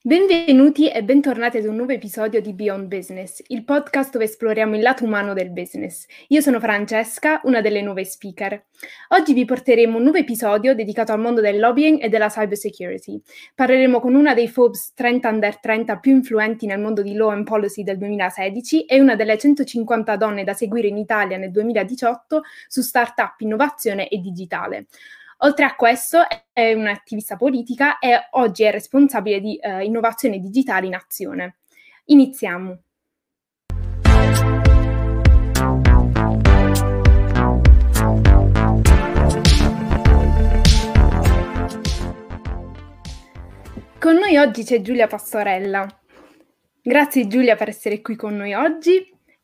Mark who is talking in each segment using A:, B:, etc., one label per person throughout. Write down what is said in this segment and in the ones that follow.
A: Benvenuti e bentornati ad un nuovo episodio di Beyond Business, il podcast dove esploriamo il lato umano del business. Io sono Francesca, una delle nuove speaker. Oggi vi porteremo un nuovo episodio dedicato al mondo del lobbying e della cyber security. Parleremo con una dei Forbes 30 under 30 più influenti nel mondo di law and policy del 2016 e una delle 150 donne da seguire in Italia nel 2018 su startup, innovazione e digitale. Oltre a questo è un'attivista politica e oggi è responsabile di eh, innovazione digitale in azione. Iniziamo. Con noi oggi c'è Giulia Pastorella. Grazie Giulia per essere qui con noi oggi.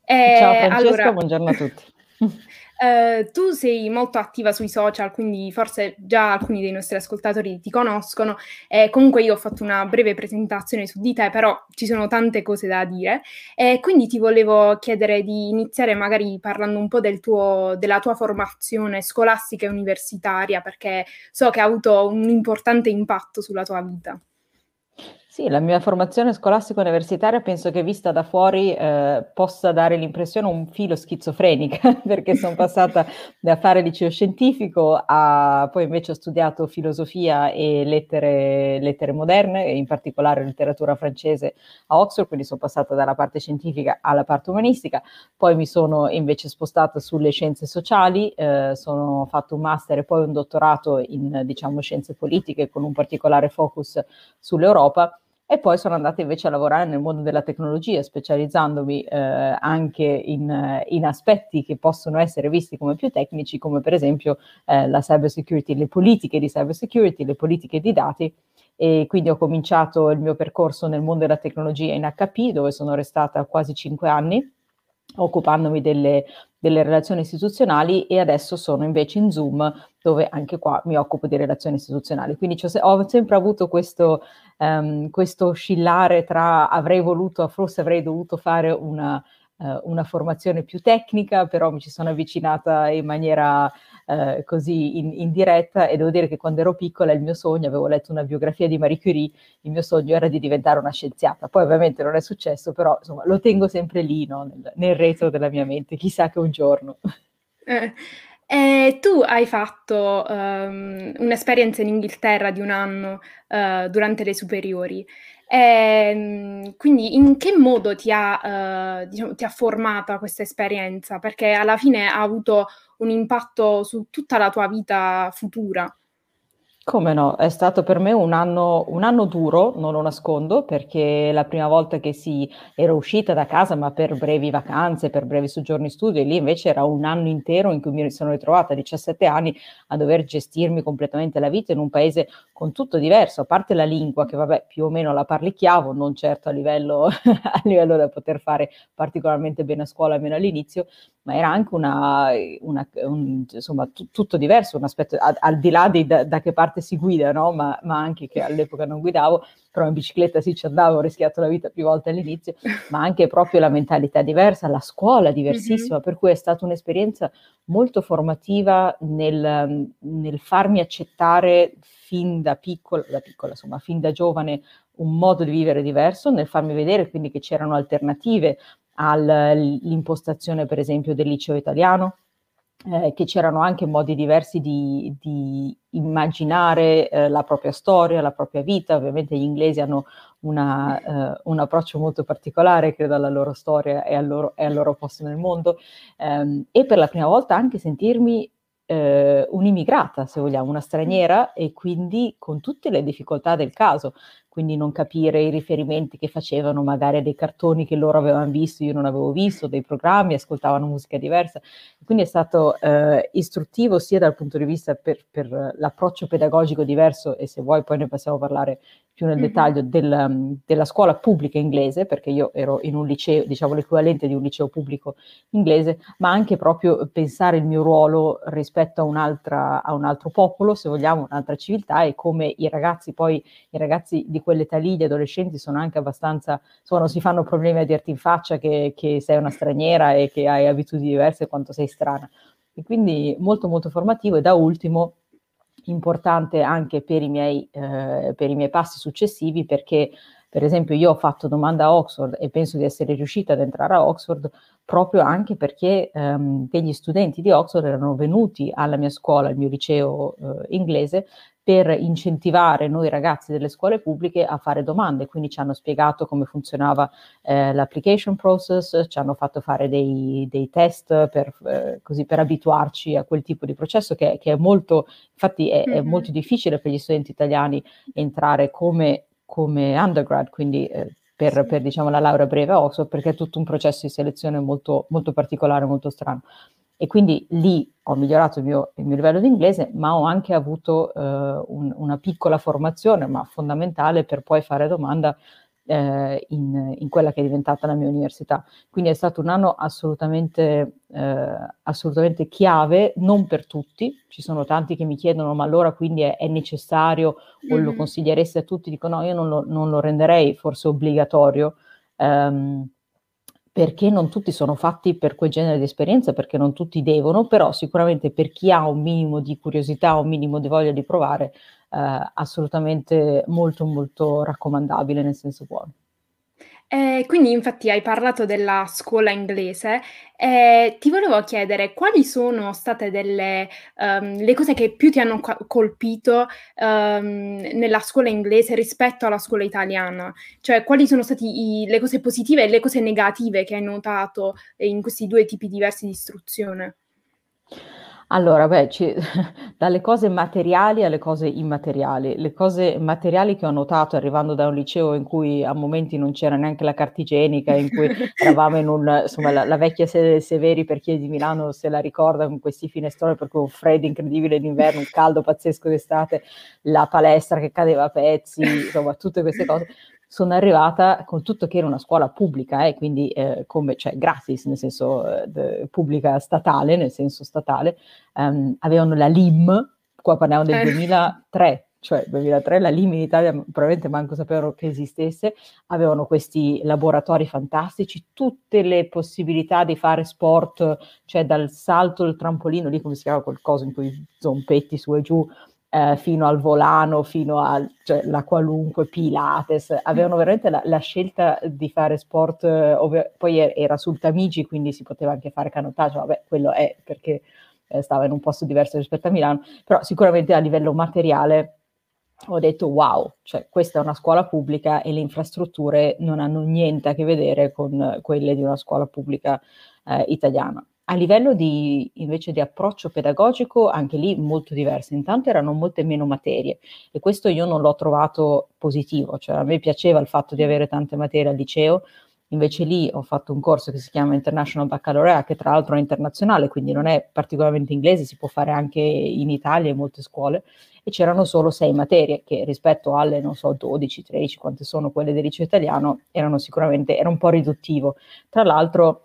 B: E Ciao Francesca, allora... buongiorno a tutti.
A: Eh, tu sei molto attiva sui social, quindi forse già alcuni dei nostri ascoltatori ti conoscono. E comunque io ho fatto una breve presentazione su di te, però ci sono tante cose da dire. E quindi ti volevo chiedere di iniziare magari parlando un po' del tuo, della tua formazione scolastica e universitaria, perché so che ha avuto un importante impatto sulla tua vita.
B: Sì, la mia formazione scolastica universitaria penso che vista da fuori eh, possa dare l'impressione un filo schizofrenica, perché sono passata da fare liceo scientifico a poi invece ho studiato filosofia e lettere, lettere moderne, in particolare letteratura francese a Oxford, quindi sono passata dalla parte scientifica alla parte umanistica, poi mi sono invece spostata sulle scienze sociali, eh, sono fatto un master e poi un dottorato in diciamo scienze politiche con un particolare focus sull'Europa e poi sono andata invece a lavorare nel mondo della tecnologia, specializzandomi eh, anche in, in, aspetti che possono essere visti come più tecnici, come per esempio eh, la cyber security, le politiche di cyber security, le politiche di dati. E quindi ho cominciato il mio percorso nel mondo della tecnologia in HP, dove sono restata quasi cinque anni occupandomi delle, delle, relazioni istituzionali e adesso sono invece in Zoom dove anche qua mi occupo di relazioni istituzionali. Quindi ho sempre avuto questo, um, questo oscillare tra avrei voluto, forse avrei dovuto fare una, uh, una formazione più tecnica, però mi ci sono avvicinata in maniera eh, così in, in, diretta e devo dire che quando ero piccola il mio sogno, avevo letto una biografia di Marie Curie, il mio sogno era di diventare una scienziata. Poi ovviamente non è successo, però insomma lo tengo sempre lì no? nel, nel, retro della mia mente, chissà che un giorno.
A: Eh. Eh, tu hai fatto um, un'esperienza in Inghilterra di un anno uh, durante le superiori. Eh, quindi in che modo ti ha, uh, diciamo, ti ha formata questa esperienza? Perché alla fine ha avuto un impatto su tutta la tua vita futura.
B: Come no, è stato per me un anno, un anno duro, non lo nascondo, perché la prima volta che si ero uscita da casa, ma per brevi vacanze, per brevi soggiorni studio, e lì invece era un anno intero in cui mi sono ritrovata a 17 anni a dover gestirmi completamente la vita in un paese con tutto diverso, a parte la lingua, che vabbè più o meno la parlicchiavo, non certo a livello, a livello da poter fare particolarmente bene a scuola, almeno all'inizio, ma era anche una, una un, insomma, t- tutto diverso, un aspetto, a- al di là di da, da che parte parte si guida, no? ma, ma, anche che all'epoca non guidavo, però in bicicletta sì ci andavo, ho rischiato la vita più volte all'inizio, ma anche proprio la mentalità diversa, la scuola diversissima, mm-hmm. per cui è stata un'esperienza molto formativa nel, nel farmi accettare fin da piccola, da piccola, insomma, fin da giovane un modo di vivere diverso, nel farmi vedere quindi che c'erano alternative all'impostazione per esempio del liceo italiano, eh, che c'erano anche modi diversi di, di immaginare eh, la propria storia, la propria vita. Ovviamente gli inglesi hanno una, eh, un approccio molto particolare, credo, alla loro storia e al loro, e al loro posto nel mondo. Um, e per la prima volta anche sentirmi eh, un'immigrata, se vogliamo, una straniera e quindi con tutte le difficoltà del caso, quindi non capire i riferimenti che facevano magari a dei cartoni che loro avevano visto, io non avevo visto, dei programmi, ascoltavano musica diversa. Quindi è stato eh, istruttivo sia dal punto di vista per, per, l'approccio pedagogico diverso e se vuoi poi ne possiamo parlare più nel mm-hmm. dettaglio del, della scuola pubblica inglese, perché io ero in un liceo, diciamo l'equivalente di un liceo pubblico inglese, ma anche proprio pensare il mio ruolo rispetto a, un'altra, a un altro popolo, se vogliamo, un'altra civiltà e come i ragazzi poi, i ragazzi di quell'età lì, gli adolescenti sono anche abbastanza, non si fanno problemi a dirti in faccia che, che sei una straniera e che hai abitudini diverse quanto sei strana. E quindi molto molto formativo e da ultimo importante anche per i miei, eh, per i miei passi successivi perché per esempio io ho fatto domanda a Oxford e penso di essere riuscita ad entrare a Oxford proprio anche perché ehm, degli studenti di Oxford erano venuti alla mia scuola, al mio liceo eh, inglese, per incentivare noi ragazzi delle scuole pubbliche a fare domande. Quindi ci hanno spiegato come funzionava eh, l'application process, ci hanno fatto fare dei, dei test per, eh, così, per abituarci a quel tipo di processo che, che è molto, infatti è, mm-hmm. è, molto difficile per gli studenti italiani entrare come, come undergrad, quindi eh, per, per diciamo, la laurea breve a Oxford, perché è tutto un processo di selezione molto, molto particolare, molto strano. E quindi lì ho migliorato il mio, il mio livello di inglese, ma ho anche avuto eh, un, una piccola formazione, ma fondamentale per poi fare domanda eh, in, in, quella che è diventata la mia università. Quindi è stato un anno assolutamente, eh, assolutamente chiave, non per tutti, ci sono tanti che mi chiedono ma allora quindi è, è necessario o mm-hmm. lo consiglieresti a tutti? Dico no, io non lo, non lo renderei forse obbligatorio. Um, perché non tutti sono fatti per quel genere di esperienza, perché non tutti devono, però sicuramente per chi ha un minimo di curiosità, un minimo di voglia di provare, eh, assolutamente molto molto raccomandabile nel senso buono.
A: Eh, quindi infatti hai parlato della scuola inglese e ti volevo chiedere quali sono state delle um, le cose che più ti hanno colpito um, nella scuola inglese rispetto alla scuola italiana, cioè quali sono state le cose positive e le cose negative che hai notato in questi due tipi diversi di istruzione?
B: Allora, beh, ci, dalle cose materiali alle cose immateriali. Le cose materiali che ho notato arrivando da un liceo in cui a momenti non c'era neanche la carta igienica, in cui eravamo in un, insomma, la, la vecchia sede Severi per chi è di Milano se la ricorda con questi finestroni per cui un freddo incredibile d'inverno, un caldo pazzesco d'estate, la palestra che cadeva a pezzi, insomma, tutte queste cose sono arrivata con tutto che era una scuola pubblica, eh, quindi eh, come, cioè, gratis, nel senso eh, pubblica statale, nel senso statale, um, avevano la LIM, qua parliamo del 2003, eh. cioè 2003 la LIM in Italia probabilmente manco sapevano che esistesse, avevano questi laboratori fantastici, tutte le possibilità di fare sport, cioè dal salto al trampolino, lì come si chiama quel coso in cui zompetti su e giù, eh, fino al volano, fino alla cioè, qualunque Pilates, avevano veramente la, la scelta di fare sport, eh, poi era sul Tamigi, quindi si poteva anche fare canottaggio, vabbè, quello è perché eh, stava in un posto diverso rispetto a Milano, però sicuramente a livello materiale ho detto wow, cioè questa è una scuola pubblica e le infrastrutture non hanno niente a che vedere con quelle di una scuola pubblica eh, italiana. A livello di invece di approccio pedagogico, anche lì molto diverso. Intanto erano molte meno materie e questo io non l'ho trovato positivo, cioè a me piaceva il fatto di avere tante materie al liceo, invece lì ho fatto un corso che si chiama International Baccalaureate, che tra l'altro è internazionale, quindi non è particolarmente inglese, si può fare anche in Italia in molte scuole, e c'erano solo sei materie che rispetto alle, non so, 12, 13, quante sono quelle del liceo italiano, erano sicuramente, era un po' riduttivo. Tra l'altro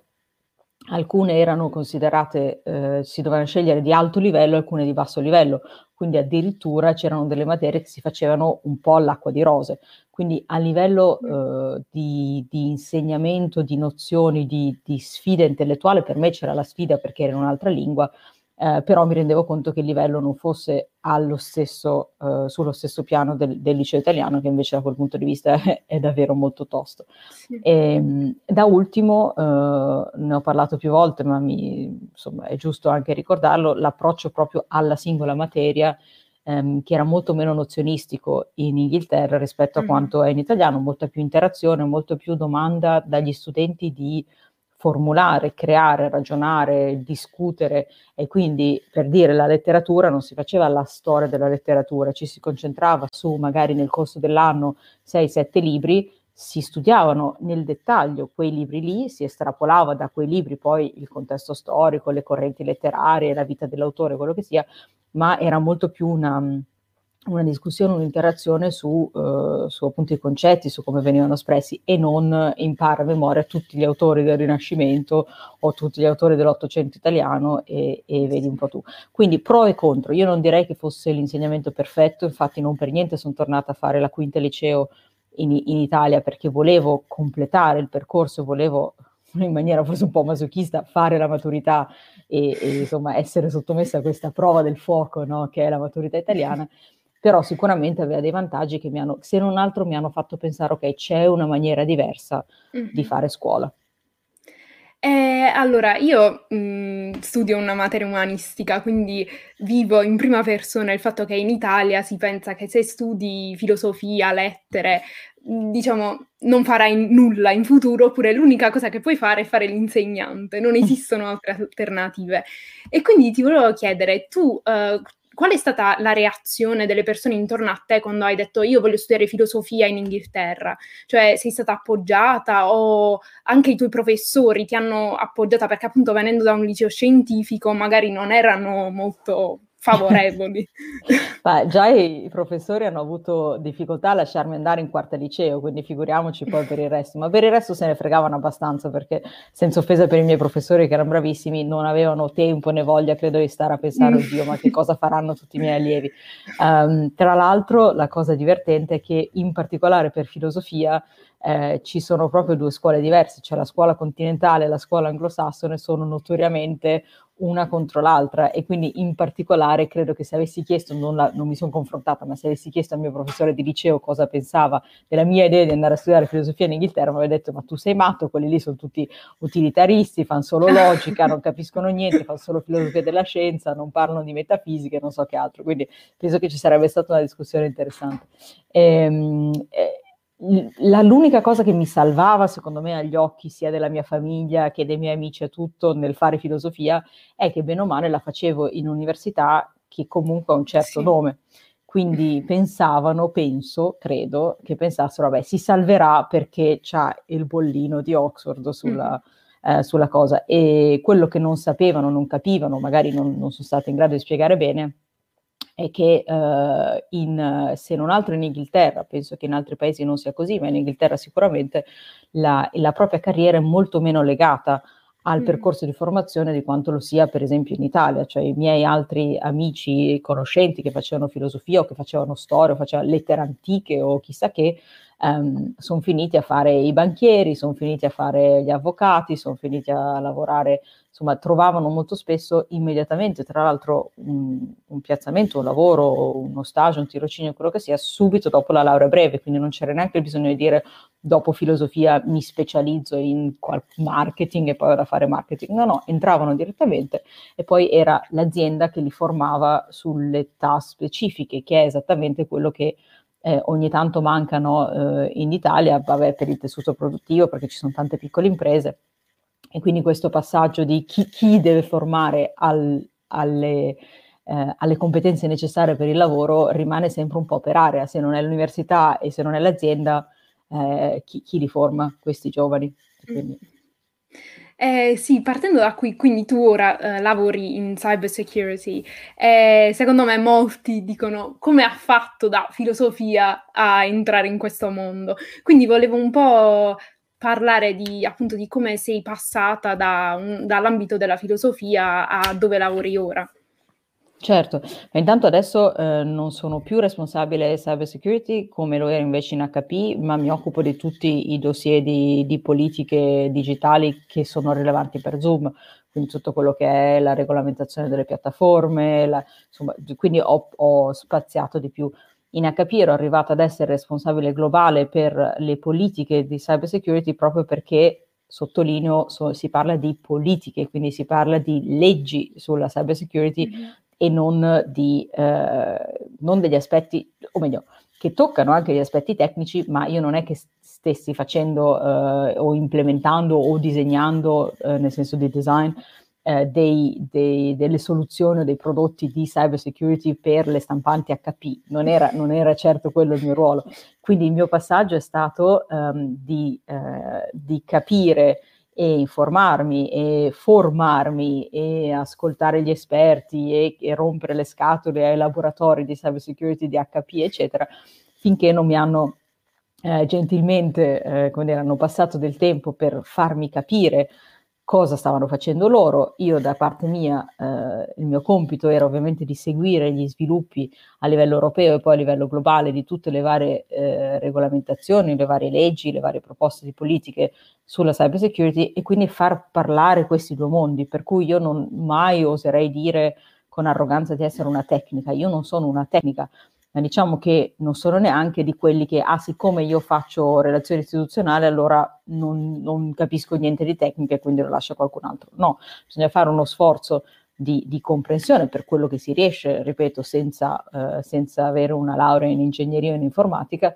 B: alcune erano considerate, eh, si dovevano scegliere di alto livello, alcune di basso livello, quindi addirittura c'erano delle materie che si facevano un po' all'acqua di rose. Quindi a livello eh, di, di, insegnamento, di nozioni, di, di sfida intellettuale, per me c'era la sfida perché era un'altra lingua, eh, però mi rendevo conto che il livello non fosse stesso, eh, sullo stesso piano del, del, liceo italiano, che invece da quel punto di vista è, è davvero molto tosto. Sì. E, ehm, da ultimo, eh, ne ho parlato più volte, ma mi, insomma, è giusto anche ricordarlo, l'approccio proprio alla singola materia, ehm, che era molto meno nozionistico in Inghilterra rispetto a mm-hmm. quanto è in italiano, molta più interazione, molto più domanda dagli studenti di formulare, creare, ragionare, discutere e quindi per dire la letteratura non si faceva la storia della letteratura, ci si concentrava su magari nel corso dell'anno 6-7 libri, si studiavano nel dettaglio quei libri lì, si estrapolava da quei libri poi il contesto storico, le correnti letterarie, la vita dell'autore, quello che sia, ma era molto più una una discussione, un'interazione su, uh, su, appunto i concetti, su come venivano espressi e non impara a memoria tutti gli autori del Rinascimento o tutti gli autori dell'Ottocento italiano e, e, vedi un po' tu. Quindi pro e contro. Io non direi che fosse l'insegnamento perfetto, infatti non per niente sono tornata a fare la quinta liceo in, in Italia perché volevo completare il percorso, volevo in maniera forse un po' masochista, fare la maturità e, e insomma essere sottomessa a questa prova del fuoco no? che è la maturità italiana, però sicuramente aveva dei vantaggi che mi hanno, se non altro mi hanno fatto pensare, ok, c'è una maniera diversa mm-hmm. di fare scuola.
A: Eh, allora, io mh, mhmm, studio una materia umanistica, quindi vivo in prima persona il fatto che in Italia si pensa che se studi filosofia, lettere, mhmm, diciamo, non farai nulla in futuro, oppure l'unica cosa che puoi fare è fare l'insegnante, non esistono altre alternative. E quindi ti volevo chiedere, tu uh, qual è stata la reazione delle persone intorno a te quando hai detto io voglio studiare filosofia in Inghilterra? Cioè sei stata appoggiata o anche i tuoi professori ti hanno appoggiata perché appunto venendo da un liceo scientifico magari non erano molto favorevoli.
B: Beh, già i professori hanno avuto difficoltà a lasciarmi andare in quarta liceo, quindi figuriamoci poi per il resto, ma per il resto se ne fregavano abbastanza perché senza offesa per i miei professori che erano bravissimi, non avevano tempo né voglia, credo, di stare a pensare, mm. oddio, ma che cosa faranno tutti i miei allievi. Um, tra l'altro la cosa divertente è che in particolare per filosofia eh, ci sono proprio due scuole diverse, cioè la scuola continentale e la scuola anglosassone sono notoriamente una contro l'altra e quindi in particolare credo che se avessi chiesto, non, la, non mi sono confrontata, ma se avessi chiesto al mio professore di liceo cosa pensava della mia idea di andare a studiare filosofia in Inghilterra, mi avrebbe detto ma tu sei matto, quelli lì sono tutti utilitaristi, fanno solo logica, non capiscono niente, fanno solo filosofia della scienza, non parlano di metafisica e non so che altro, quindi penso che ci sarebbe stata una discussione interessante. Ehm, e, la, l'unica cosa che mi salvava, secondo me, agli occhi sia della mia famiglia che dei miei amici e tutto nel fare filosofia è che bene o male la facevo in università che comunque ha un certo sì. nome. Quindi pensavano, penso, credo, che pensassero, vabbè, si salverà perché c'ha il bollino di Oxford sulla, mm. eh, sulla cosa. E quello che non sapevano, non capivano, magari non, non sono state in grado di spiegare bene, è che uh, in, se non altro in Inghilterra, penso che in altri paesi non sia così, ma in Inghilterra sicuramente la, la propria carriera è molto meno legata al mm. percorso di formazione di quanto lo sia per esempio in Italia, cioè i miei altri amici e conoscenti che facevano filosofia o che facevano storia o facevano lettere antiche o chissà che, um, sono finiti a fare i banchieri, sono finiti a fare gli avvocati, sono finiti a lavorare, insomma trovavano molto spesso immediatamente, tra l'altro un, un piazzamento, un lavoro, uno stage, un tirocinio, quello che sia, subito dopo la laurea breve, quindi non c'era neanche bisogno di dire dopo filosofia mi specializzo in marketing e poi vado a fare marketing, no, no, entravano direttamente e poi era l'azienda che li formava sulle task specifiche, che è esattamente quello che eh, ogni tanto mancano eh, in Italia, vabbè, per il tessuto produttivo, perché ci sono tante piccole imprese. E quindi questo passaggio di chi, chi deve formare al, alle, eh, alle, competenze necessarie per il lavoro rimane sempre un po' per area, se non è l'università e se non è l'azienda, eh, chi, chi, li forma questi giovani. Quindi...
A: Eh, sì, partendo da qui, quindi tu ora eh, lavori in cyber security, eh, secondo me molti dicono come ha fatto da filosofia a entrare in questo mondo. Quindi volevo un po' parlare di, appunto, di come sei passata da un, dall'ambito della filosofia a dove lavori ora.
B: Certo, intanto adesso eh, non sono più responsabile cyber security come lo ero invece in HP, ma mi occupo di tutti i dossier di, di politiche digitali che sono rilevanti per Zoom, quindi tutto quello che è la regolamentazione delle piattaforme, la, insomma, quindi ho, ho spaziato di più. In HP ero arrivata ad essere responsabile globale per le politiche di cyber security proprio perché sottolineo, so, si parla di politiche, quindi si parla di leggi sulla cyber security mm-hmm. e non, di, eh, non degli aspetti, o meglio, che toccano anche gli aspetti tecnici, ma io non è che stessi facendo eh, o implementando o disegnando, eh, nel senso di design, eh, dei, dei, delle soluzioni o dei prodotti di cyber security per le stampanti HP, non era, non era, certo quello il mio ruolo. Quindi il mio passaggio è stato um, di, uh, di capire e informarmi e formarmi e ascoltare gli esperti e, e, rompere le scatole ai laboratori di cyber security di HP, eccetera, finché non mi hanno eh, gentilmente, eh, come dire, passato del tempo per farmi capire cosa stavano facendo loro. Io da parte mia eh, il mio compito era ovviamente di seguire gli sviluppi a livello europeo e poi a livello globale di tutte le varie eh, regolamentazioni, le varie leggi, le varie proposte di politiche sulla cyber security e quindi far parlare questi due mondi, per cui io non mai oserei dire con arroganza di essere una tecnica, io non sono una tecnica, ma diciamo che non sono neanche di quelli che, ah, siccome io faccio relazioni istituzionali, allora non, non capisco niente di tecnica e quindi lo lascio a qualcun altro. No, bisogna fare uno sforzo di, di comprensione per quello che si riesce, ripeto, senza, eh, senza avere una laurea in ingegneria o in informatica,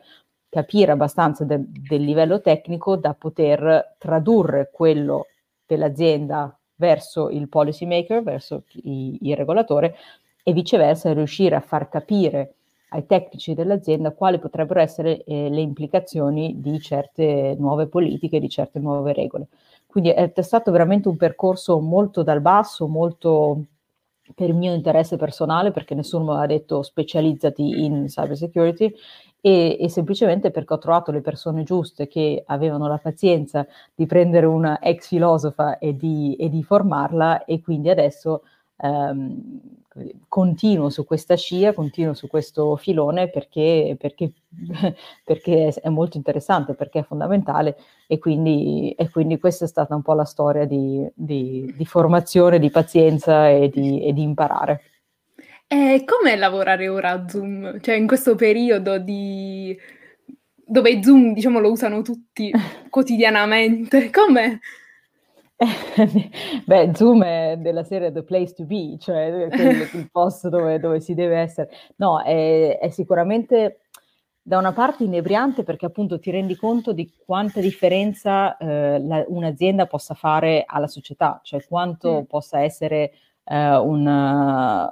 B: capire abbastanza de, del livello tecnico da poter tradurre quello dell'azienda verso il policy maker, verso il, il regolatore e viceversa riuscire a far capire ai tecnici dell'azienda quali potrebbero essere eh, le implicazioni di certe nuove politiche, di certe nuove regole. Quindi è, stato veramente un percorso molto dal basso, molto per il mio interesse personale, perché nessuno mi aveva detto specializzati in cyber security e, e, semplicemente perché ho trovato le persone giuste che avevano la pazienza di prendere una ex filosofa e di, e di formarla e quindi adesso ehm, continuo su questa scia, continuo su questo filone perché, perché, perché è molto interessante, perché è fondamentale e quindi, e quindi, questa è stata un po' la storia di, di, di formazione, di pazienza e di, e di imparare.
A: E com'è lavorare ora a Zoom? Cioè in questo periodo di... dove Zoom, diciamo, lo usano tutti quotidianamente, com'è?
B: Beh, Zoom è della serie The Place to Be, cioè il posto dove, dove, si deve essere. No, è, è, sicuramente da una parte inebriante perché appunto ti rendi conto di quanta differenza eh, la, un'azienda possa fare alla società, cioè quanto mm. possa essere eh, un,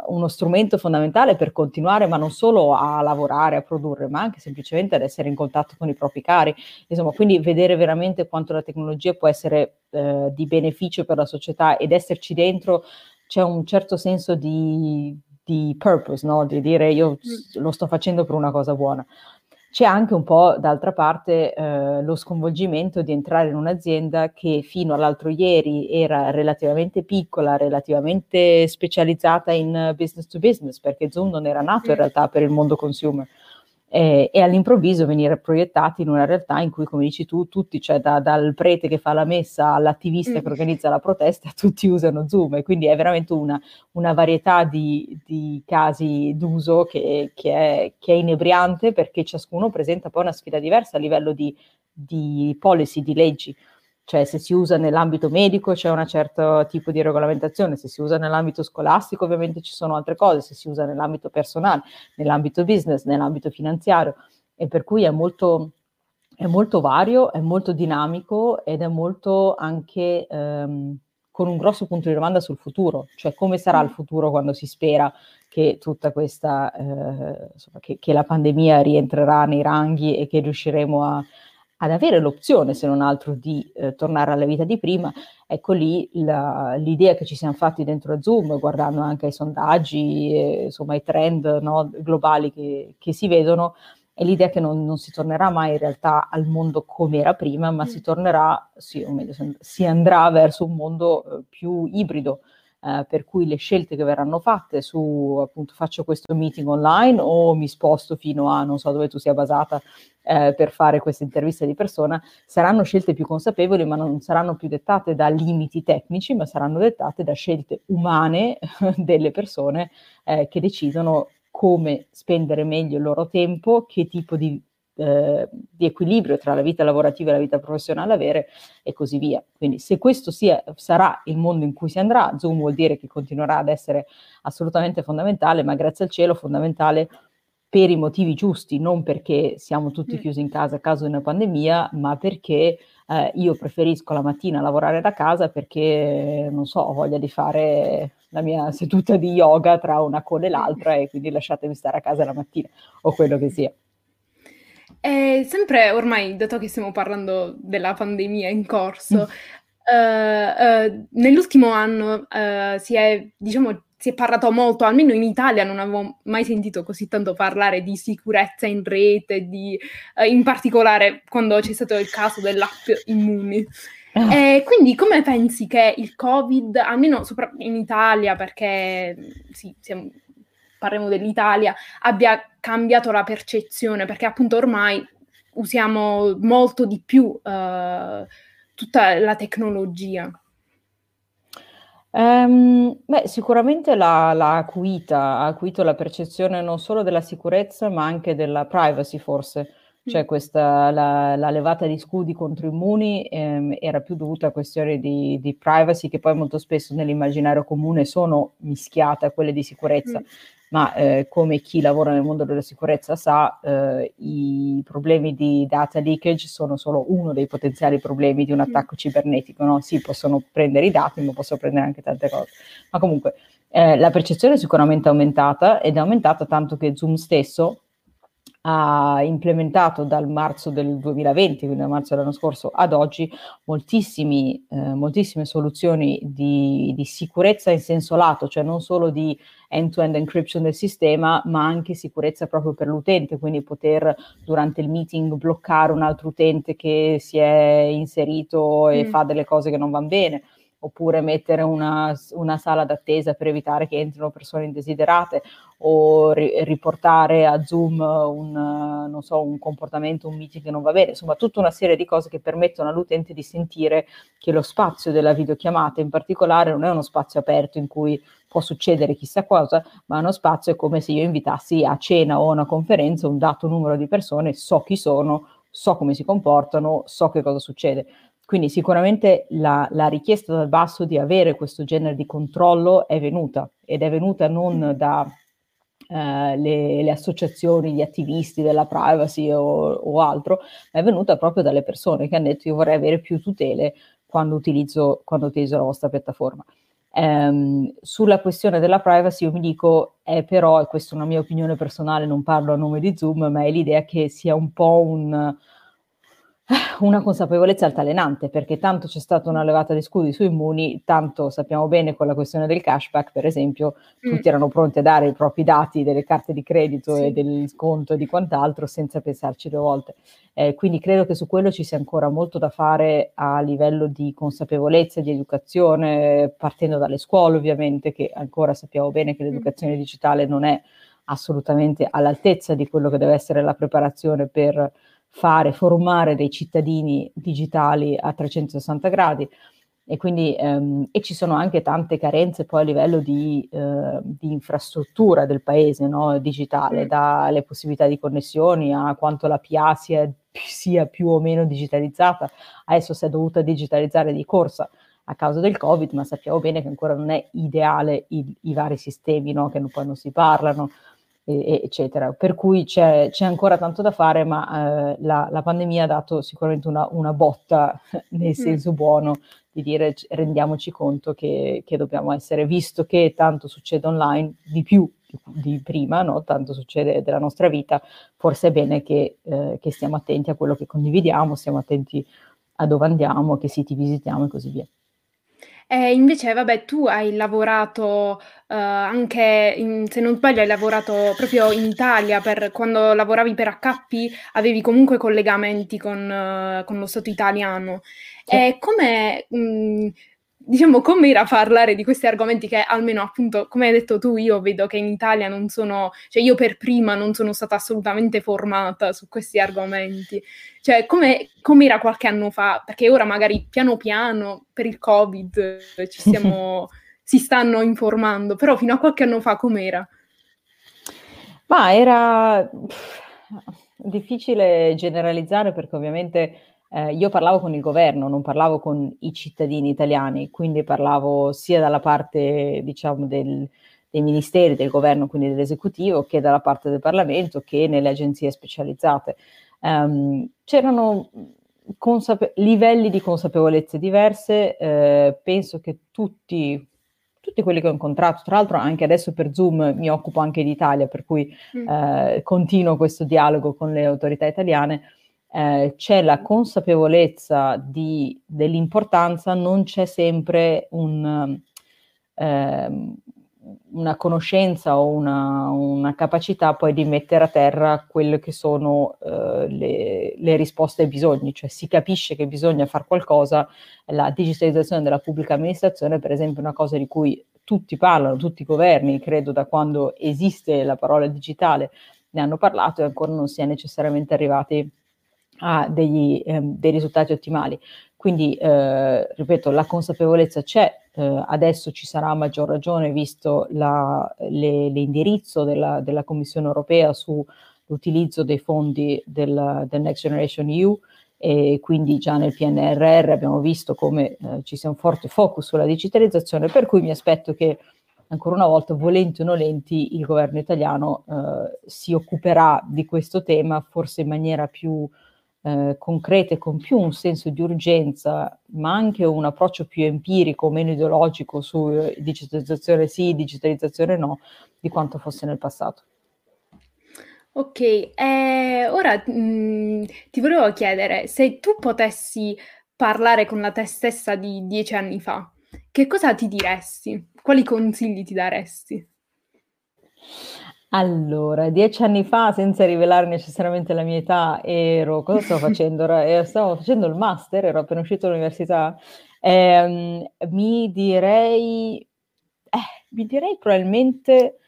B: uno strumento fondamentale per continuare, ma non solo a lavorare, a produrre, ma anche semplicemente ad essere in contatto con i propri cari. Insomma, quindi vedere veramente quanto la tecnologia può essere eh, di beneficio per la società ed esserci dentro c'è un certo senso di, di purpose, no? di dire io mm. lo sto facendo per una cosa buona. C'è anche un po', d'altra parte, eh, lo sconvolgimento di entrare in un'azienda che fino all'altro ieri era relativamente piccola, relativamente specializzata in business to business, perché Zoom non era nato in realtà per il mondo consumer eh, e all'improvviso venire proiettati in una realtà in cui, come dici tu, tutti, cioè da, dal prete che fa la messa all'attivista mm. che organizza la protesta, tutti usano Zoom e quindi è veramente una, una varietà di, di, casi d'uso che, che, è, che, è, inebriante perché ciascuno presenta poi una sfida diversa a livello di, di policy, di leggi cioè se si usa nell'ambito medico c'è un certo tipo di regolamentazione, se si usa nell'ambito scolastico ovviamente ci sono altre cose, se si usa nell'ambito personale, nell'ambito business, nell'ambito finanziario. E per cui è molto, è molto vario, è molto dinamico ed è molto anche ehm, con un grosso punto di domanda sul futuro, cioè come sarà il futuro quando si spera che tutta questa, eh, insomma, che, che la pandemia rientrerà nei ranghi e che riusciremo a ad avere l'opzione, se non altro, di eh, tornare alla vita di prima, ecco lì la, l'idea che ci siamo fatti dentro a Zoom, guardando anche i sondaggi, e, insomma i trend no, globali che, che, si vedono, è l'idea che non, non, si tornerà mai in realtà al mondo come era prima, ma si mm. tornerà, sì, o meglio, si andrà verso un mondo eh, più ibrido, eh, per cui le scelte che verranno fatte su appunto faccio questo meeting online o mi sposto fino a non so dove tu sia basata eh, per fare questa intervista di persona, saranno scelte più consapevoli, ma non saranno più dettate da limiti tecnici, ma saranno dettate da scelte umane delle persone eh, che decidono come spendere meglio il loro tempo, che tipo di eh, di equilibrio tra la vita lavorativa e la vita professionale avere e così via. Quindi se questo sia, sarà il mondo in cui si andrà, Zoom vuol dire che continuerà ad essere assolutamente fondamentale, ma grazie al cielo fondamentale per i motivi giusti, non perché siamo tutti mm. chiusi in casa a causa di una pandemia, ma perché eh, io preferisco la mattina lavorare da casa perché, non so, ho voglia di fare la mia seduta di yoga tra una coda e l'altra e quindi lasciatemi stare a casa la mattina o quello che sia.
A: E sempre ormai, dato che stiamo parlando della pandemia in corso, mm. uh, uh, nell'ultimo anno uh, si, è, diciamo, si è parlato molto, almeno in Italia non avevo mai sentito così tanto parlare di sicurezza in rete, di, in particolare quando c'è stato il caso dell'app Immuni. E quindi come pensi che il Covid, almeno in Italia, perché sì, siamo, parliamo dell'Italia, abbia cambiato la percezione? Perché appunto ormai usiamo molto di più uh, tutta la tecnologia.
B: Um, beh, sicuramente l'ha, l'ha acuita, ha acuito la percezione non solo della sicurezza, ma anche della privacy, forse. Cioè questa, la, la levata di scudi contro immuni ehm, era più dovuta a questioni di, di, privacy che poi molto spesso nell'immaginario comune sono mischiate a quelle di sicurezza, mm. Ma eh, come chi lavora nel mondo della sicurezza sa, eh, i problemi di data leakage sono solo uno dei potenziali problemi di un attacco cibernetico. No? Sì, possono prendere i dati, ma possono prendere anche tante cose. Ma comunque eh, la percezione è sicuramente aumentata ed è aumentata tanto che Zoom stesso ha implementato dal marzo del 2020, quindi dal marzo dell'anno scorso ad oggi, eh, moltissime soluzioni di, di, sicurezza in senso lato, cioè non solo di end-to-end encryption del sistema, ma anche sicurezza proprio per l'utente, quindi poter durante il meeting bloccare un altro utente che si è inserito e mm. fa delle cose che non vanno bene oppure mettere una, una, sala d'attesa per evitare che entrino persone indesiderate o ri- riportare a Zoom un, so, un, comportamento, un meeting che non va bene, insomma tutta una serie di cose che permettono all'utente di sentire che lo spazio della videochiamata in particolare non è uno spazio aperto in cui può succedere chissà cosa, ma uno spazio è come se io invitassi a cena o a una conferenza un dato numero di persone, so chi sono, so come si comportano, so che cosa succede. Quindi sicuramente la, la, richiesta dal basso di avere questo genere di controllo è venuta ed è venuta non da eh, le, le, associazioni, gli attivisti della privacy o, o, altro, ma è venuta proprio dalle persone che hanno detto io vorrei avere più tutele quando utilizzo, quando utilizzo la vostra piattaforma. Um, sulla questione della privacy io mi dico, è però, e questa è una mia opinione personale, non parlo a nome di Zoom, ma è l'idea che sia un po' un una consapevolezza altalenante, perché tanto c'è stata una levata di scudi su immuni, tanto sappiamo bene con la questione del cashback, per esempio, mm. tutti erano pronti a dare i propri dati delle carte di credito sì. e del sconto e di quant'altro senza pensarci due volte. Eh, quindi credo che su quello ci sia ancora molto da fare a livello di consapevolezza di educazione, partendo dalle scuole ovviamente, che ancora sappiamo bene che l'educazione digitale non è assolutamente all'altezza di quello che deve essere la preparazione per fare, formare dei cittadini digitali a 360 gradi e quindi ehm, e ci sono anche tante carenze poi a livello di, eh, di infrastruttura del paese no? digitale, dalle possibilità di connessioni a quanto la PA sia, sia più o meno digitalizzata. Adesso si è dovuta digitalizzare di corsa a causa del Covid, ma sappiamo bene che ancora non è ideale i, i vari sistemi no? che non, poi non si parlano eccetera. Per cui c'è, c'è, ancora tanto da fare, ma eh, la, la, pandemia ha dato sicuramente una, una botta nel mm. senso mm. buono di dire rendiamoci conto che, che, dobbiamo essere, visto che tanto succede online, di più di, di prima, no? tanto succede della nostra vita, forse è bene che, eh, che stiamo attenti a quello che condividiamo, stiamo attenti a dove andiamo, a che siti visitiamo e così via.
A: E invece, vabbè, tu hai lavorato uh, anche, in, se non sbaglio, hai lavorato proprio in Italia, per, quando lavoravi per HP avevi comunque collegamenti con, uh, con lo Stato italiano. Sì. E come, mh, diciamo, come era parlare di questi argomenti che almeno appunto, come hai detto tu, io vedo che in Italia non sono, cioè io per prima non sono stata assolutamente formata su questi argomenti. Cioè, come, come era qualche anno fa? Perché ora magari piano piano per il Covid ci siamo, si stanno informando, però fino a qualche anno fa com'era?
B: Ma era difficile generalizzare perché ovviamente eh, io parlavo con il governo, non parlavo con i cittadini italiani, quindi parlavo sia dalla parte, diciamo, del, dei ministeri, del governo, quindi dell'esecutivo, che dalla parte del Parlamento, che nelle agenzie specializzate. Um, c'erano consape- livelli di consapevolezze diverse, eh, penso che tutti, tutti quelli che ho incontrato, tra l'altro anche adesso per Zoom mi occupo anche di Italia, per cui mm. eh, continuo questo dialogo con le autorità italiane, eh, c'è la consapevolezza di, dell'importanza, non c'è sempre un, eh, una conoscenza o una, una, capacità poi di mettere a terra quelle che sono uh, le, le, risposte ai bisogni, cioè si capisce che bisogna fare qualcosa, la digitalizzazione della pubblica amministrazione per esempio è una cosa di cui tutti parlano, tutti i governi, credo da quando esiste la parola digitale, ne hanno parlato e ancora non si è necessariamente arrivati a degli, ehm, dei risultati ottimali. Quindi, eh, ripeto, la consapevolezza c'è, eh, adesso ci sarà maggior ragione visto la, le, l'indirizzo della, della, Commissione europea sull'utilizzo dei fondi del, del, Next Generation EU e quindi già nel PNRR abbiamo visto come eh, ci sia un forte focus sulla digitalizzazione, per cui mi aspetto che ancora una volta, volenti o nolenti, il governo italiano eh, si occuperà di questo tema forse in maniera più eh, concrete, con più un senso di urgenza, ma anche un approccio più empirico, meno ideologico su eh, digitalizzazione sì, digitalizzazione no, di quanto fosse nel passato.
A: Ok, eh, ora mh, mm, ti volevo chiedere se tu potessi parlare con la te stessa di dieci anni fa, che cosa ti diresti? Quali consigli ti daresti?
B: Allora, dieci anni fa, senza rivelare necessariamente la mia età, ero, cosa stavo facendo? Eh, stavo facendo il master, ero appena uscito dall'università. Eh, mi direi, eh, mi direi probabilmente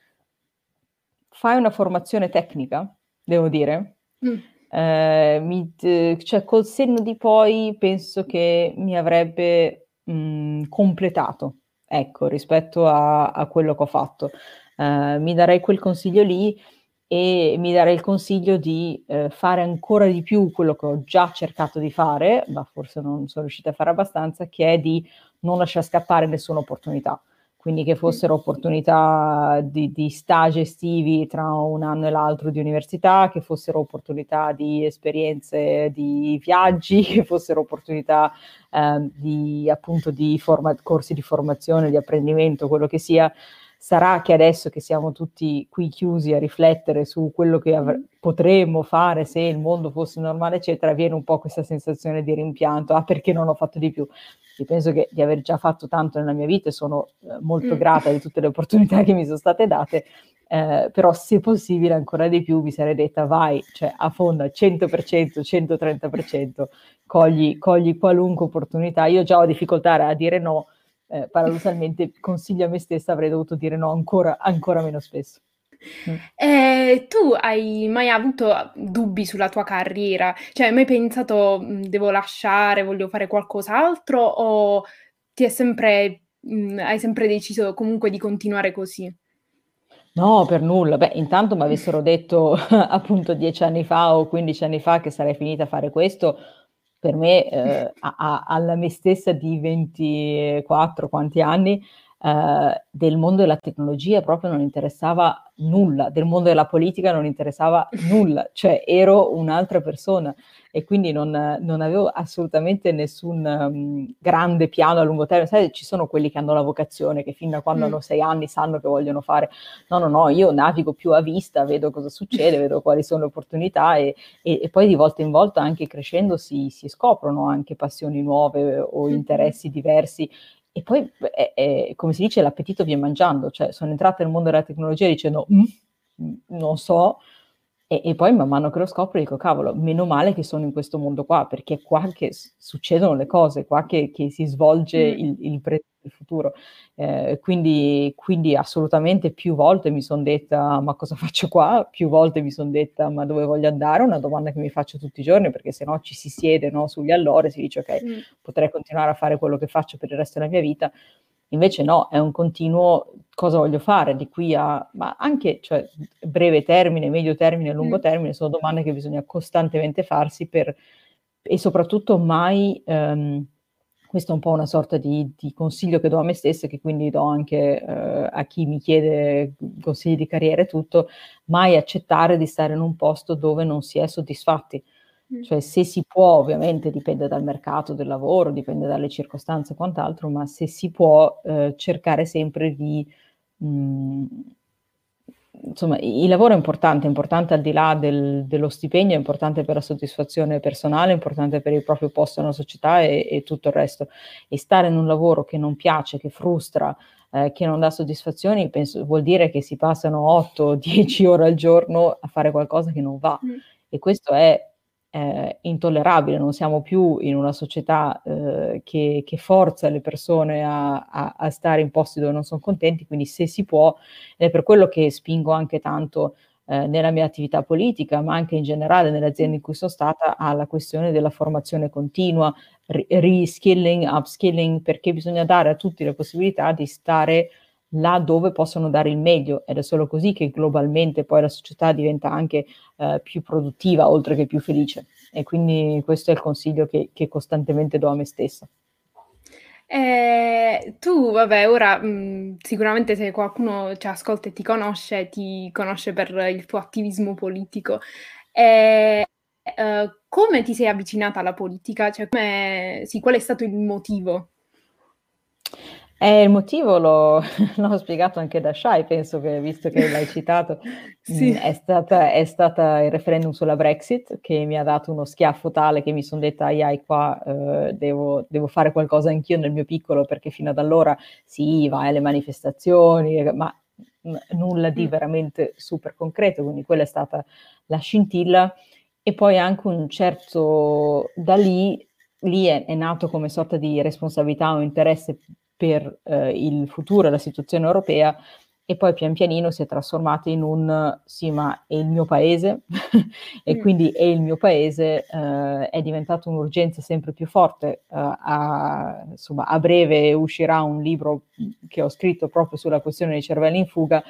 B: fai una formazione tecnica, devo dire. Mm. Eh, mi, cioè, col senno di poi penso che mi avrebbe mh, mm, completato, ecco, rispetto a, a quello che ho fatto eh, mi darei quel consiglio lì e mi darei il consiglio di eh, fare ancora di più quello che ho già cercato di fare, ma forse non sono riuscita a fare abbastanza, che è di non lasciare scappare nessuna opportunità. Quindi che fossero opportunità di, di stage estivi tra un anno e l'altro di università, che fossero opportunità di esperienze di viaggi, che fossero opportunità eh, di appunto di forma- corsi di formazione, di apprendimento, quello che sia. Sarà che adesso che siamo tutti qui chiusi a riflettere su quello che avr- potremmo fare se il mondo fosse normale, eccetera, viene un po' questa sensazione di rimpianto, ah perché non ho fatto di più? Io penso che di aver già fatto tanto nella mia vita e sono eh, molto mm. grata di tutte le opportunità che mi sono state date, eh, però se possibile ancora di più mi sarei detta vai, cioè affonda 100%, 130%, cogli, cogli qualunque opportunità. Io già ho difficoltà a dire no, eh, paradossalmente consiglio a me stessa avrei dovuto dire no ancora, ancora meno spesso.
A: Mm. Eh, tu hai mai avuto dubbi sulla tua carriera? Cioè, hai mai pensato mm, devo lasciare, voglio fare qualcos'altro o ti è sempre, mh, mm, hai sempre deciso comunque di continuare così?
B: No, per nulla. Beh, intanto mi avessero detto appunto dieci anni fa o quindici anni fa che sarei finita a fare questo, per me, eh, a, a, alla me stessa di 24, quanti anni, eh, del mondo della tecnologia proprio non interessava nulla, del mondo della politica non interessava nulla, cioè ero un'altra persona e quindi non, non avevo assolutamente nessun um, grande piano a lungo termine. Sai, ci sono quelli che hanno la vocazione, che fin da quando mm. hanno sei anni sanno che vogliono fare. No, no, no, io navigo più a vista, vedo cosa succede, vedo quali sono le opportunità e, e, e poi di volta in volta anche crescendo si, si scoprono anche passioni nuove o mm-hmm. interessi diversi e poi, è, è, come si dice, l'appetito viene mangiando, cioè sono entrata nel mondo della tecnologia dicendo, mm, non so, e, e, poi man mano che lo scopro dico, cavolo, meno male che sono in questo mondo qua, perché è qua che succedono le cose, qua che, che si svolge mm. il, il il futuro. Eh, quindi, quindi, assolutamente più volte mi sono detta ma cosa faccio qua? Più volte mi sono detta ma dove voglio andare? Una domanda che mi faccio tutti i giorni perché se no ci si siede no, sugli allori si dice ok, mm. potrei continuare a fare quello che faccio per il resto della mia vita. Invece no, è un continuo cosa voglio fare di qui a, ma anche cioè, breve termine, medio termine, lungo mm. termine, sono domande che bisogna costantemente farsi per, e soprattutto mai, um, questo è un po' una sorta di, di, consiglio che do a me stessa, che quindi do anche uh, a chi mi chiede consigli di carriera e tutto, mai accettare di stare in un posto dove non si è soddisfatti cioè se si può, ovviamente dipende dal mercato del lavoro, dipende dalle circostanze e quant'altro, ma se si può eh, cercare sempre di... Mh, mm, insomma, il lavoro è importante, è importante al di là del, dello stipendio, è importante per la soddisfazione personale, è importante per il proprio posto nella società e, e, tutto il resto. E stare in un lavoro che non piace, che frustra, eh, che non dà soddisfazioni, penso, vuol dire che si passano 8-10 ore al giorno a fare qualcosa che non va. Mm. E questo è eh, intollerabile, non siamo più in una società eh, che, che, forza le persone a, a, a, stare in posti dove non sono contenti, quindi se si può, è per quello che spingo anche tanto eh, nella mia attività politica, ma anche in generale nelle aziende in cui sono stata, alla questione della formazione continua, reskilling, upskilling, perché bisogna dare a tutti la possibilità di stare là dove possono dare il meglio ed è solo così che globalmente poi la società diventa anche eh, più produttiva oltre che più felice e quindi questo è il consiglio che, che costantemente do a me stessa.
A: Eh, tu, vabbè, ora mh, mm, sicuramente se qualcuno ci ascolta e ti conosce, ti conosce per il tuo attivismo politico. Eh, eh, come ti sei avvicinata alla politica? Cioè, sì, qual è stato il motivo?
B: Eh, il motivo l'ho, l'ho, spiegato anche da Shai, penso che visto che l'hai citato, sì. mh, è, stata, è, stata, il referendum sulla Brexit che mi ha dato uno schiaffo tale che mi sono detta, ai ai qua eh, devo, devo, fare qualcosa anch'io nel mio piccolo perché fino ad allora sì, vai alle manifestazioni, ma n- nulla di mm. veramente super concreto, quindi quella è stata la scintilla e poi anche un certo, da lì, lì è, è nato come sorta di responsabilità o interesse per eh, il futuro e la situazione europea e poi pian pianino si è trasformato in un sì ma è il mio paese e mm. quindi è il mio paese eh, è diventato un'urgenza sempre più forte eh, a, insomma a breve uscirà un libro che ho scritto proprio sulla questione dei cervelli in fuga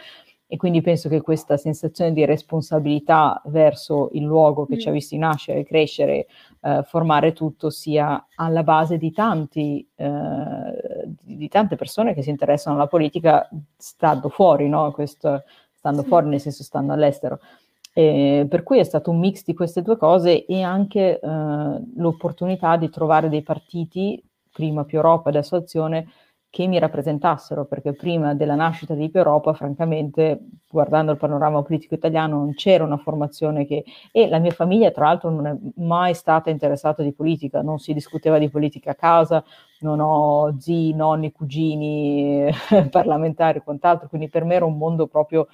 B: e quindi penso che questa sensazione di responsabilità verso il luogo che mm. ci ha mm. visti nascere, crescere, eh, formare tutto sia alla base di, tanti, eh, di, tante persone che si interessano alla politica stando fuori, no? Questo, stando fuori nel senso stando all'estero. E per cui è stato un mix di queste due cose e anche eh, l'opportunità di trovare dei partiti, prima più Europa, adesso Azione, che mi rappresentassero, perché prima della nascita di Europa, francamente, guardando il panorama politico italiano, non c'era una formazione che... E la mia famiglia, tra l'altro, non è mai stata interessata di politica, non si discuteva di politica a casa, non ho zii, nonni, cugini, parlamentari e quant'altro, quindi per me era un mondo proprio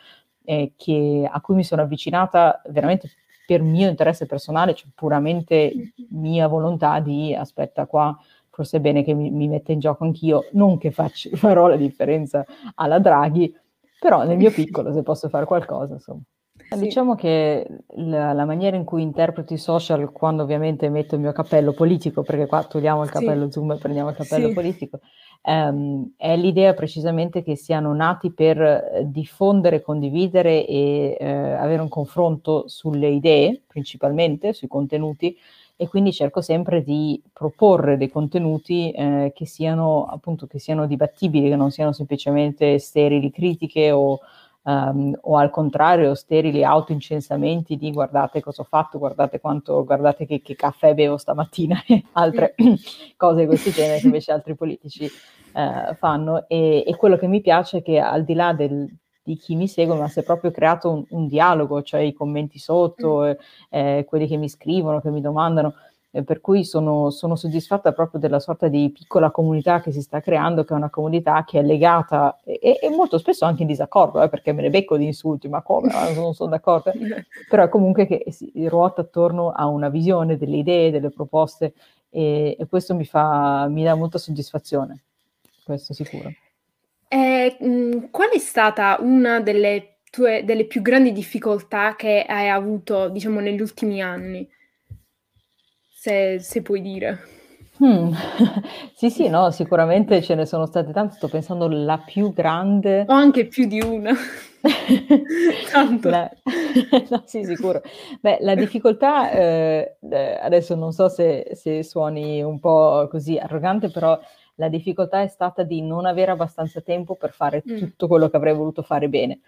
B: eh, che, a cui mi sono avvicinata veramente per mio interesse personale, cioè puramente mia volontà di, aspetta qua, forse è bene che mi, mi metta in gioco anch'io, non che faccio, farò la differenza alla Draghi, però nel mio piccolo se posso fare qualcosa, insomma. Sì. Diciamo che la, la, maniera in cui interpreto i social, quando ovviamente metto il mio cappello politico, perché qua togliamo il cappello sì. Zoom e prendiamo il cappello sì. politico, ehm, è l'idea precisamente che siano nati per eh, diffondere, condividere e eh, avere un confronto sulle idee, principalmente, sui contenuti, e quindi cerco sempre di proporre dei contenuti eh, che siano appunto che siano dibattibili, che non siano semplicemente sterili critiche o, um, o al contrario sterili autoincensamenti di guardate cosa ho fatto, guardate quanto, guardate che, che caffè bevo stamattina e altre cose di questo genere che invece altri politici eh, fanno. E, e quello che mi piace è che al di là del, di chi mi segue, ma si è proprio creato un, un dialogo, cioè i commenti sotto, mm. eh, quelli che mi scrivono, che mi domandano, eh, per cui sono, sono, soddisfatta proprio della sorta di piccola comunità che si sta creando, che è una comunità che è legata e, e molto spesso anche in disaccordo, eh, perché me ne becco di insulti, ma come, ah, non sono d'accordo, però è comunque che si ruota attorno a una visione delle idee, delle proposte e, e questo mi, fa, mi dà molta soddisfazione, questo sicuro.
A: E, mhmm, qual è stata una delle tue delle più grandi difficoltà che hai avuto, diciamo, negli ultimi anni? Se se puoi dire.
B: Mh. Sì, sì, no, sicuramente ce ne sono state tante. Sto pensando la più grande
A: O anche più di una. Tanto.
B: La no, sì, sicuro. Beh, la difficoltà, ehm, adesso non so se se suoni un po' così arrogante, però la difficoltà è stata di non avere abbastanza tempo per fare mm. tutto quello che avrei voluto fare bene,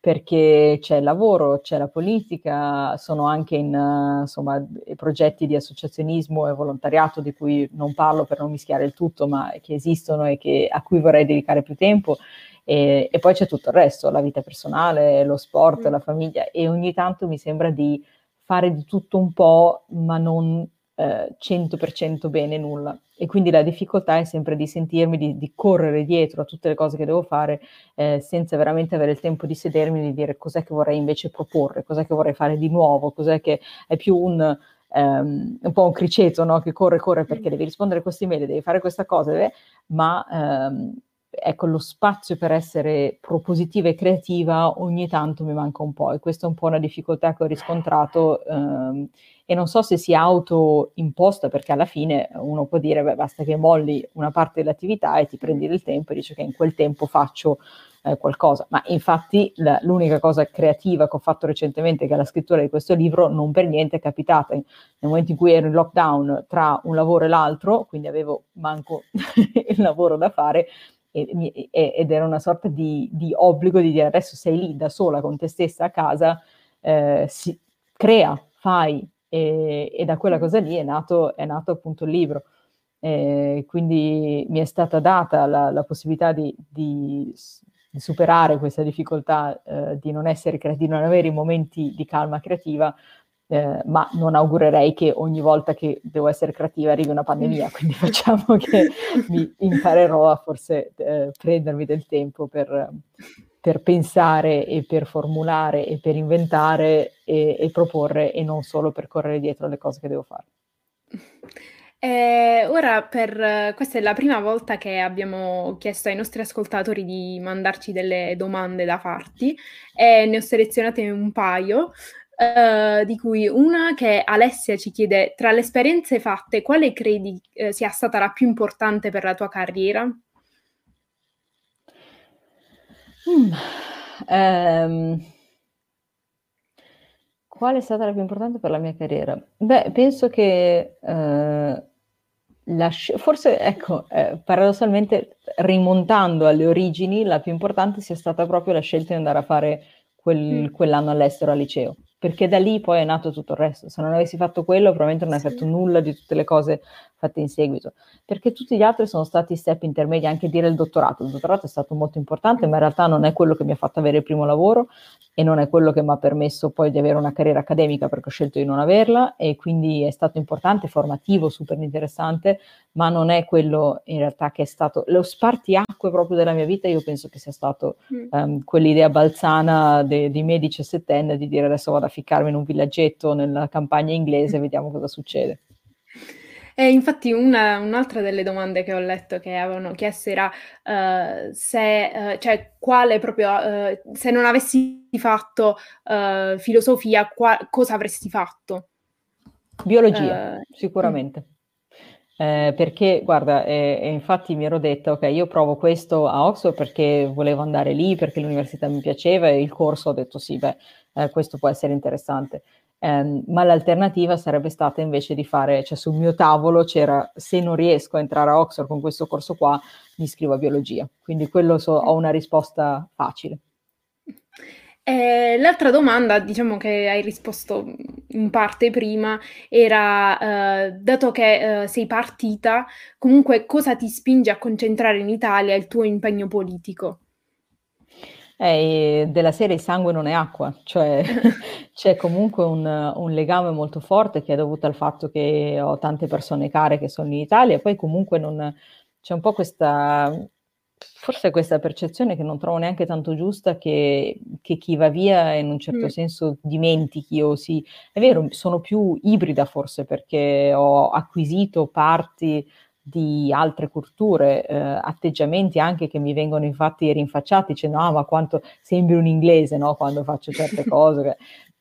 B: perché c'è il lavoro, c'è la politica, sono anche in insomma, progetti di associazionismo e volontariato di cui non parlo per non mischiare il tutto, ma che esistono e che, a cui vorrei dedicare più tempo. E, e, poi c'è tutto il resto, la vita personale, lo sport, mm. la famiglia e ogni tanto mi sembra di fare di tutto un po', ma non eh, 100% bene nulla. E quindi la difficoltà è sempre di sentirmi, di, di correre dietro a tutte le cose che devo fare eh, senza veramente avere il tempo di sedermi e di dire cos'è che vorrei invece proporre, cos'è che vorrei fare di nuovo, cos'è che è più un, um, un po' un criceto no? che corre, corre perché devi rispondere a queste email, devi fare questa cosa, deve, ma um, ecco, lo spazio per essere propositiva e creativa ogni tanto mi manca un po' e questa è un po' una difficoltà che ho riscontrato um, e non so se sia autoimposta perché alla fine uno può dire beh basta che molli una parte dell'attività e ti prendi del tempo e dici che in quel tempo faccio eh, qualcosa, ma infatti la, l'unica cosa creativa che ho fatto recentemente che è la scrittura di questo libro non per niente è capitata. Nel momento in cui ero in lockdown tra un lavoro e l'altro, quindi avevo manco il lavoro da fare ed era una sorta di, di, obbligo di dire adesso sei lì da sola con te stessa a casa, eh, si, crea, fai, e, e, da quella cosa lì è nato, è nato appunto il libro. Eh, quindi mi è stata data la, la possibilità di, di, di, superare questa difficoltà eh, di non essere creativa, di non avere i momenti di calma creativa, eh, ma non augurerei che ogni volta che devo essere creativa arrivi una pandemia, quindi facciamo che mi imparerò a forse eh, prendermi del tempo per, per, pensare e per formulare e per inventare e, e, proporre e non solo per correre dietro alle cose che devo fare.
A: Eh, ora, per, questa è la prima volta che abbiamo chiesto ai nostri ascoltatori di mandarci delle domande da farti e ne ho selezionate un paio. Uh, di cui una che Alessia ci chiede, tra le esperienze fatte, quale credi uh, sia stata la più importante per la tua carriera?
B: Mm. Um, qual è stata la più importante per la mia carriera? Beh, penso che uh, sc- forse, ecco, eh, paradossalmente, rimontando alle origini, la più importante sia stata proprio la scelta di andare a fare quel, mm. quell'anno all'estero al liceo perché da lì poi è nato tutto il resto. Se non avessi fatto quello, probabilmente non avrei fatto nulla di tutte le cose fatte in seguito, perché tutti gli altri sono stati step intermedi, anche dire il dottorato. Il dottorato è stato molto importante, ma in realtà non è quello che mi ha fatto avere il primo lavoro e non è quello che mi ha permesso poi di avere una carriera accademica perché ho scelto di non averla e quindi è stato importante, formativo, super interessante, ma non è quello in realtà che è stato lo spartiacque proprio della mia vita. Io penso che sia stato mm. um, quell'idea balzana di me diciassettenne di dire adesso vado a ficcarmi in un villaggetto nella campagna inglese e vediamo cosa succede.
A: E infatti una, un'altra delle domande che ho letto che avevano chiesto era uh, se, uh, cioè, quale proprio, uh, se non avessi fatto filosofia, qua, cosa avresti fatto?
B: Biologia, sicuramente. Eh, perché, guarda, eh, infatti mi ero detta, ok, io provo questo a Oxford perché volevo andare lì, perché l'università mi piaceva e il corso ho detto sì, beh, eh, questo può essere interessante. Um, ma l'alternativa sarebbe stata invece di fare, cioè sul mio tavolo c'era, se non riesco a entrare a Oxford con questo corso qua, mi iscrivo a biologia. Quindi quello so, ho una risposta facile.
A: Eh, l'altra domanda, diciamo che hai risposto in parte prima, era, eh, dato che eh, sei partita, comunque cosa ti spinge a concentrare in Italia il tuo impegno politico?
B: Eh, della serie sangue non è acqua, cioè c'è comunque un, un, legame molto forte che è dovuto al fatto che ho tante persone care che sono in Italia e poi comunque non, c'è un po' questa, forse questa percezione che non trovo neanche tanto giusta che, che chi va via in un certo mm. senso dimentichi o si... È vero, sono più ibrida forse perché ho acquisito parti di altre culture, eh, atteggiamenti anche che mi vengono infatti rinfacciati, dicendo ah ma quanto sembri un inglese no? quando faccio certe cose,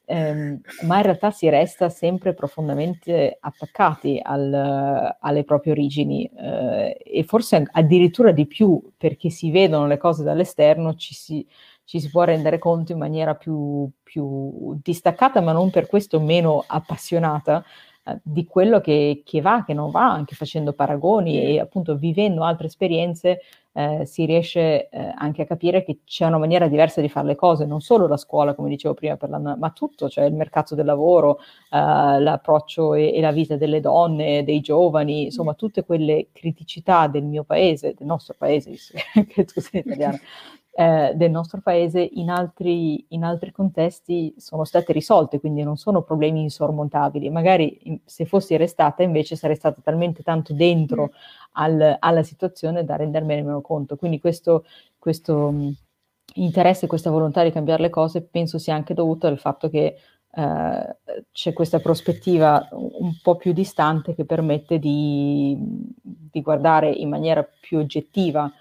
B: eh, ma in realtà si resta sempre profondamente attaccati al, alle proprie origini eh, e forse addirittura di più perché si vedono le cose dall'esterno, ci si, ci si può rendere conto in maniera più, più distaccata ma non per questo meno appassionata eh, di quello che, che, va, che non va, anche facendo paragoni e appunto vivendo altre esperienze eh, si riesce eh, anche a capire che c'è una maniera diversa di fare le cose, non solo la scuola, come dicevo prima, la, ma tutto, cioè il mercato del lavoro, eh, l'approccio e, e, la vita delle donne, dei giovani, insomma mm. tutte quelle criticità del mio paese, del nostro paese, che tu sei italiana, eh, del nostro paese in altri, in altri, contesti sono state risolte, quindi non sono problemi insormontabili. Magari in, se fossi restata invece sarei stata talmente tanto dentro mm. al, alla situazione da rendermene meno conto. Quindi questo, questo mh, interesse, questa volontà di cambiare le cose penso sia anche dovuto al fatto che Uh, c'è questa prospettiva un po' più distante che permette di, di, guardare in maniera più oggettiva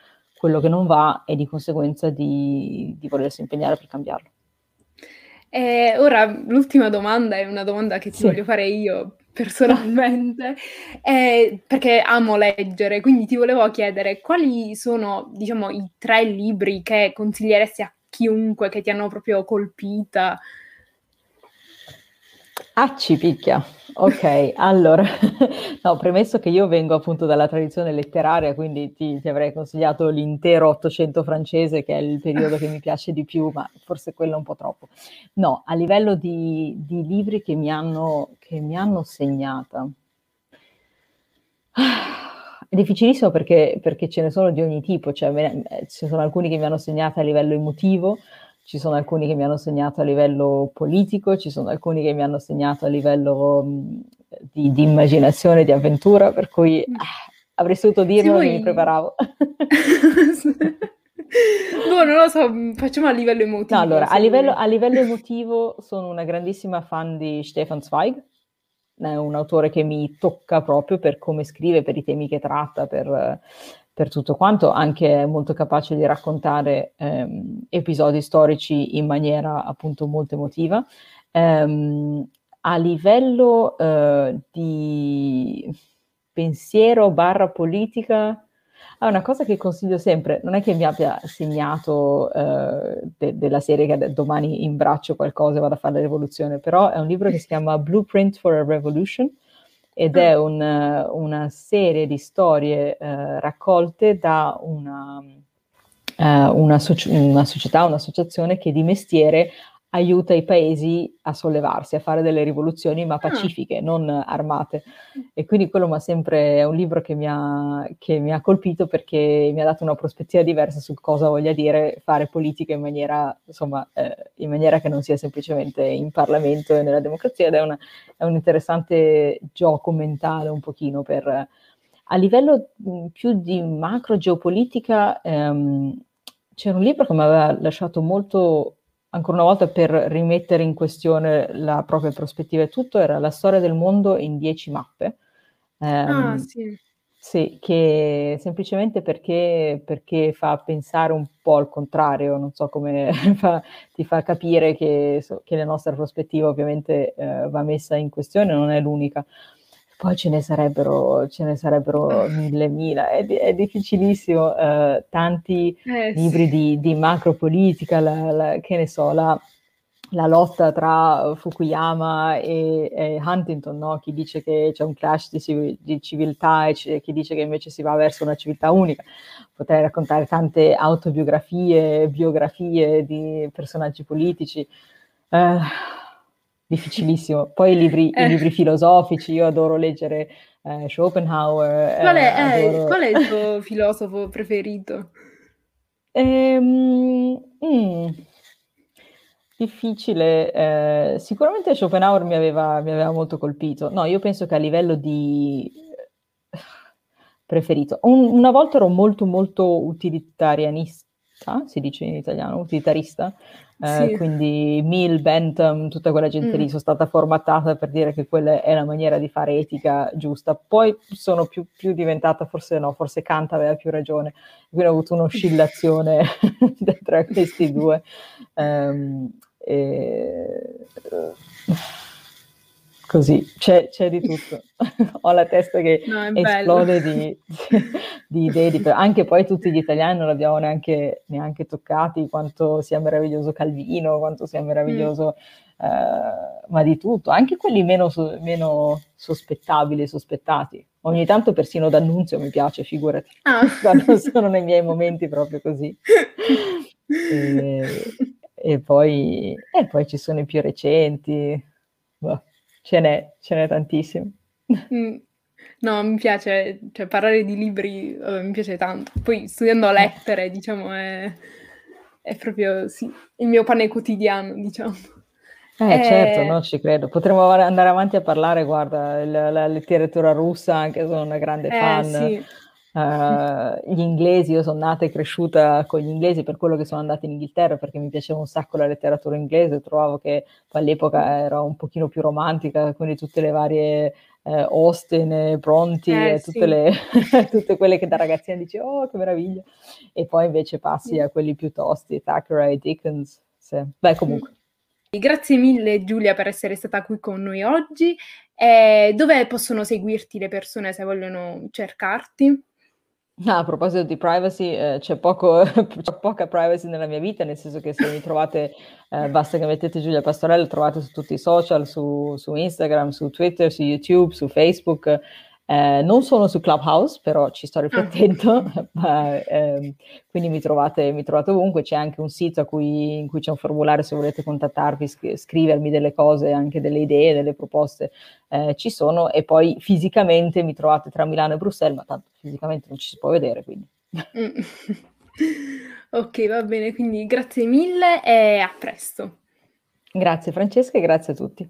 B: quello che non va e di conseguenza di, di volersi impegnare per cambiarlo.
A: E ora l'ultima domanda è una domanda che ti sì. voglio fare io personalmente, eh, perché amo leggere, quindi ti volevo chiedere quali sono, diciamo, i tre libri che consiglieresti a chiunque che ti hanno proprio colpita?
B: Ah, ci picchia. Ok, allora, no, premesso che io vengo appunto dalla tradizione letteraria, quindi ti, ti, avrei consigliato l'intero Ottocento francese, che è il periodo che mi piace di più, ma forse quello un po' troppo. No, a livello di, di libri che mi hanno, che mi hanno segnata. È difficilissimo perché, perché, ce ne sono di ogni tipo, cioè me, ci sono alcuni che mi hanno segnata a livello emotivo, ci sono alcuni che mi hanno segnato a livello politico, ci sono alcuni che mi hanno segnato a livello mh, di, di, immaginazione, di avventura, per cui mm. ah, avrei saputo dirlo e mi preparavo.
A: no, non lo so, facciamo a livello emotivo.
B: No, allora, a livello, a livello, emotivo sono una grandissima fan di Stefan Zweig, è un autore che mi tocca proprio per come scrive, per i temi che tratta, per per tutto quanto, anche molto capace di raccontare ehm, episodi storici in maniera appunto molto emotiva. Ehm, a livello eh, di pensiero barra politica, è una cosa che consiglio sempre, non è che mi abbia segnato eh, de- della serie che domani in braccio qualcosa e vado a fare la rivoluzione, però è un libro che si chiama Blueprint for a Revolution, ed è un, una serie di storie eh, raccolte da una, eh, una, soci- una, società, un'associazione che di mestiere aiuta i paesi a sollevarsi, a fare delle rivoluzioni, ma ah. pacifiche, non armate. E quindi quello mi ha sempre, è un libro che mi, ha, che mi ha colpito perché mi ha dato una prospettiva diversa su cosa voglia dire fare politica in maniera, insomma, eh, in maniera che non sia semplicemente in Parlamento e nella democrazia, ed è, una, è un interessante gioco mentale un pochino per... A livello più di macro geopolitica, ehm, c'era un libro che mi aveva lasciato molto ancora una volta per rimettere in questione la propria prospettiva e tutto, era la storia del mondo in dieci mappe.
A: Um, ah, sì.
B: Sì, che semplicemente perché, perché, fa pensare un po' al contrario, non so come fa, ti fa capire che, che, la nostra prospettiva ovviamente eh, va messa in questione, non è l'unica. Poi ce ne sarebbero, ce ne sarebbero mille, mila, è, è difficilissimo. Eh, tanti eh, libri sì. di, di macropolitica, la, la, che ne so, la, la lotta tra Fukuyama e, e Huntington, no? chi dice che c'è un clash di, di civiltà e c- chi dice che invece si va verso una civiltà unica. Potrei raccontare tante autobiografie, biografie di personaggi politici. Eh, difficilissimo. Poi i libri, eh. i libri filosofici, io adoro leggere eh, Schopenhauer.
A: Qual è, eh, adoro... qual è, il tuo filosofo preferito?
B: Ehm, mm, difficile. Eh, sicuramente Schopenhauer mi aveva, mi aveva molto colpito. No, io penso che a livello di preferito. Un, una volta ero molto molto utilitarianista, si dice in italiano, utilitarista, eh, sì. quindi Mill, Bentham, tutta quella gente mm. lì sono stata formattata per dire che quella è la maniera di fare etica giusta. Poi sono più, più diventata, forse no, forse Kant aveva più ragione, quindi ho avuto un'oscillazione tra questi due. Um, e, uh, così, c'è, c'è, di tutto. Ho la testa che no, esplode di, di, idee, di, anche poi tutti gli italiani non l'abbiamo neanche, neanche, toccati, quanto sia meraviglioso Calvino, quanto sia meraviglioso, mm. eh, ma di tutto, anche quelli meno, meno sospettabili sospettati. Ogni tanto persino D'Annunzio mi piace, figurati, ah. quando sono nei miei momenti proprio così. e, e, poi, e poi ci sono i più recenti. Boh ce n'è, ce n'è tantissimo.
A: Mm. No, mi piace, cioè parlare di libri uh, mi piace tanto. Poi studiando lettere, diciamo, è... è proprio sì, il mio pane quotidiano, diciamo.
B: Eh, eh, certo, no, ci credo. Potremmo andare avanti a parlare, guarda, la, la letteratura russa, anche sono una grande eh, fan. Sì. Uh, gli inglesi, io sono nata e cresciuta con gli inglesi per quello che sono andata in Inghilterra perché mi piaceva un sacco la letteratura inglese, trovavo che all'epoca era un pochino più romantica, quindi tutte le varie eh, Austen, Bronte, eh, tutte, sì. le, tutte, quelle che da ragazzina dici oh che meraviglia, e poi invece passi a quelli più tosti, Thackeray, Dickens, sì. beh comunque.
A: Grazie mille Giulia per essere stata qui con noi oggi. Eh, dove possono seguirti le persone se vogliono cercarti?
B: Ah, a proposito di privacy, eh, c'è, poco, c'è, poca privacy nella mia vita, nel senso che se mi trovate, eh, basta che mettete Giulia Pastorello, trovate su tutti i social, su, su Instagram, su Twitter, su YouTube, su Facebook. Eh, non sono su Clubhouse, però ci sto riflettendo, ma, eh, quindi mi trovate, mi trovate, ovunque. C'è anche un sito cui, in cui c'è un formulario se volete contattarvi, sc- scrivermi delle cose, anche delle idee, delle proposte. Eh, ci sono e poi fisicamente mi trovate tra Milano e Bruxelles, ma tanto fisicamente non ci si può vedere, quindi. Mm.
A: ok, va bene, quindi grazie mille e a presto.
B: Grazie Francesca e grazie a tutti.